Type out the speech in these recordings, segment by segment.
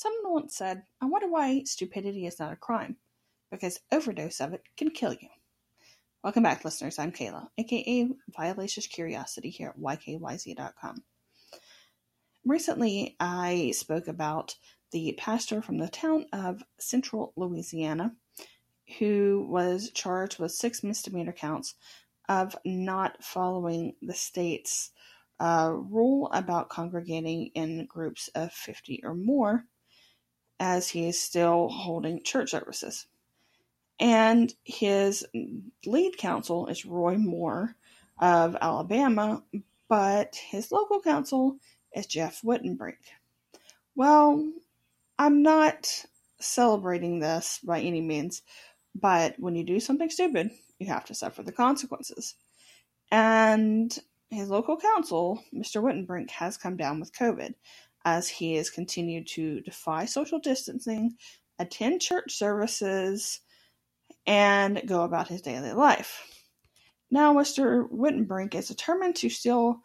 Someone once said, I wonder why stupidity is not a crime. Because overdose of it can kill you. Welcome back, listeners. I'm Kayla, aka Violacious Curiosity here at YKYZ.com. Recently, I spoke about the pastor from the town of Central Louisiana who was charged with six misdemeanor counts of not following the state's uh, rule about congregating in groups of 50 or more, as he is still holding church services. And his lead counsel is Roy Moore of Alabama, but his local counsel is Jeff Wittenbrink. Well, I'm not celebrating this by any means, but when you do something stupid, you have to suffer the consequences. And his local counsel, Mr. Wittenbrink, has come down with COVID as he has continued to defy social distancing, attend church services, and go about his daily life. Now, Mr. Wittenbrink is determined to still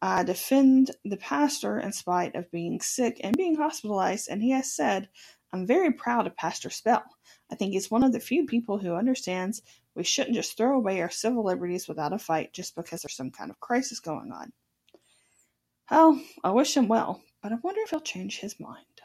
uh, defend the pastor in spite of being sick and being hospitalized, and he has said, I'm very proud of Pastor Spell. I think he's one of the few people who understands we shouldn't just throw away our civil liberties without a fight just because there's some kind of crisis going on. Well, I wish him well, but I wonder if he'll change his mind.